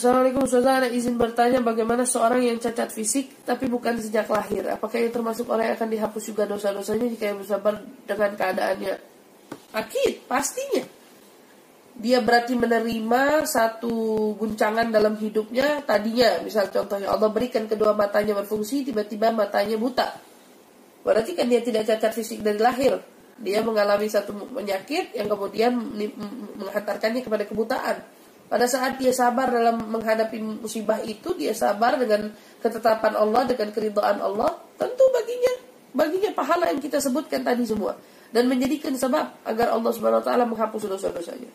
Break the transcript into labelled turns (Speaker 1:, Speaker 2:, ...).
Speaker 1: Assalamualaikum ada izin bertanya bagaimana seorang yang cacat fisik tapi bukan sejak lahir. Apakah ia termasuk orang yang akan dihapus juga dosa-dosanya jika ia bersabar dengan keadaannya? Akid, pastinya. Dia berarti menerima satu guncangan dalam hidupnya tadinya. Misal contohnya Allah berikan kedua matanya berfungsi, tiba-tiba matanya buta. Berarti kan dia tidak cacat fisik dari lahir. Dia mengalami satu penyakit yang kemudian menghantarkannya kepada kebutaan pada saat dia sabar dalam menghadapi musibah itu, dia sabar dengan ketetapan Allah, dengan keridhaan Allah, tentu baginya baginya pahala yang kita sebutkan tadi semua dan menjadikan sebab agar Allah Subhanahu wa taala menghapus dosa-dosanya.